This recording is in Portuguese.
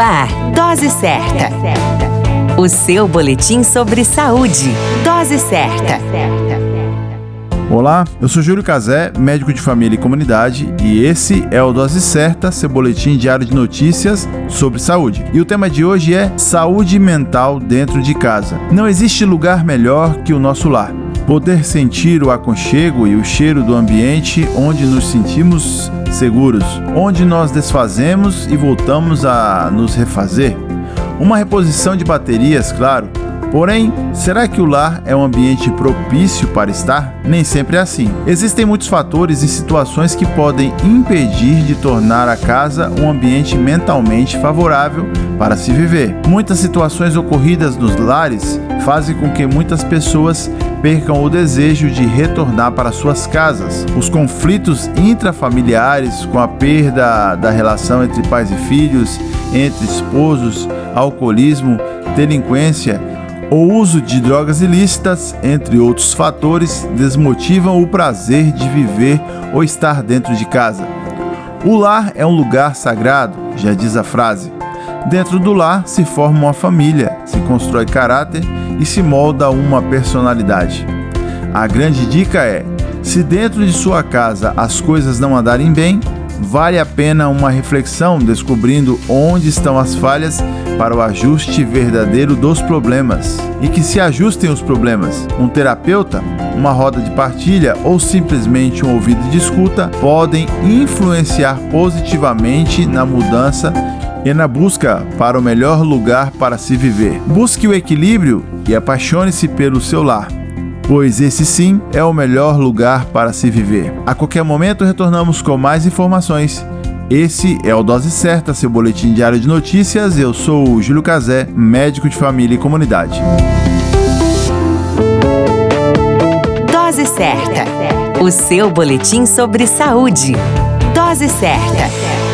ar, Dose Certa. O seu boletim sobre saúde. Dose Certa. Olá, eu sou Júlio Cazé, médico de família e comunidade, e esse é o Dose Certa, seu boletim diário de notícias sobre saúde. E o tema de hoje é saúde mental dentro de casa. Não existe lugar melhor que o nosso lar. Poder sentir o aconchego e o cheiro do ambiente onde nos sentimos seguros, onde nós desfazemos e voltamos a nos refazer. Uma reposição de baterias, claro. Porém, será que o lar é um ambiente propício para estar? Nem sempre é assim. Existem muitos fatores e situações que podem impedir de tornar a casa um ambiente mentalmente favorável para se viver. Muitas situações ocorridas nos lares fazem com que muitas pessoas percam o desejo de retornar para suas casas. Os conflitos intrafamiliares, com a perda da relação entre pais e filhos, entre esposos, alcoolismo, delinquência, o uso de drogas ilícitas, entre outros fatores, desmotivam o prazer de viver ou estar dentro de casa. O lar é um lugar sagrado, já diz a frase. Dentro do lar se forma uma família, se constrói caráter e se molda uma personalidade. A grande dica é: se dentro de sua casa as coisas não andarem bem, vale a pena uma reflexão descobrindo onde estão as falhas para o ajuste verdadeiro dos problemas. E que se ajustem os problemas. Um terapeuta, uma roda de partilha ou simplesmente um ouvido de escuta podem influenciar positivamente na mudança e na busca para o melhor lugar para se viver. Busque o equilíbrio e apaixone-se pelo seu lar, pois esse sim é o melhor lugar para se viver. A qualquer momento retornamos com mais informações. Esse é o Dose Certa, seu boletim diário de notícias. Eu sou o Júlio Cazé, médico de família e comunidade. Dose Certa, o seu boletim sobre saúde. Dose certa.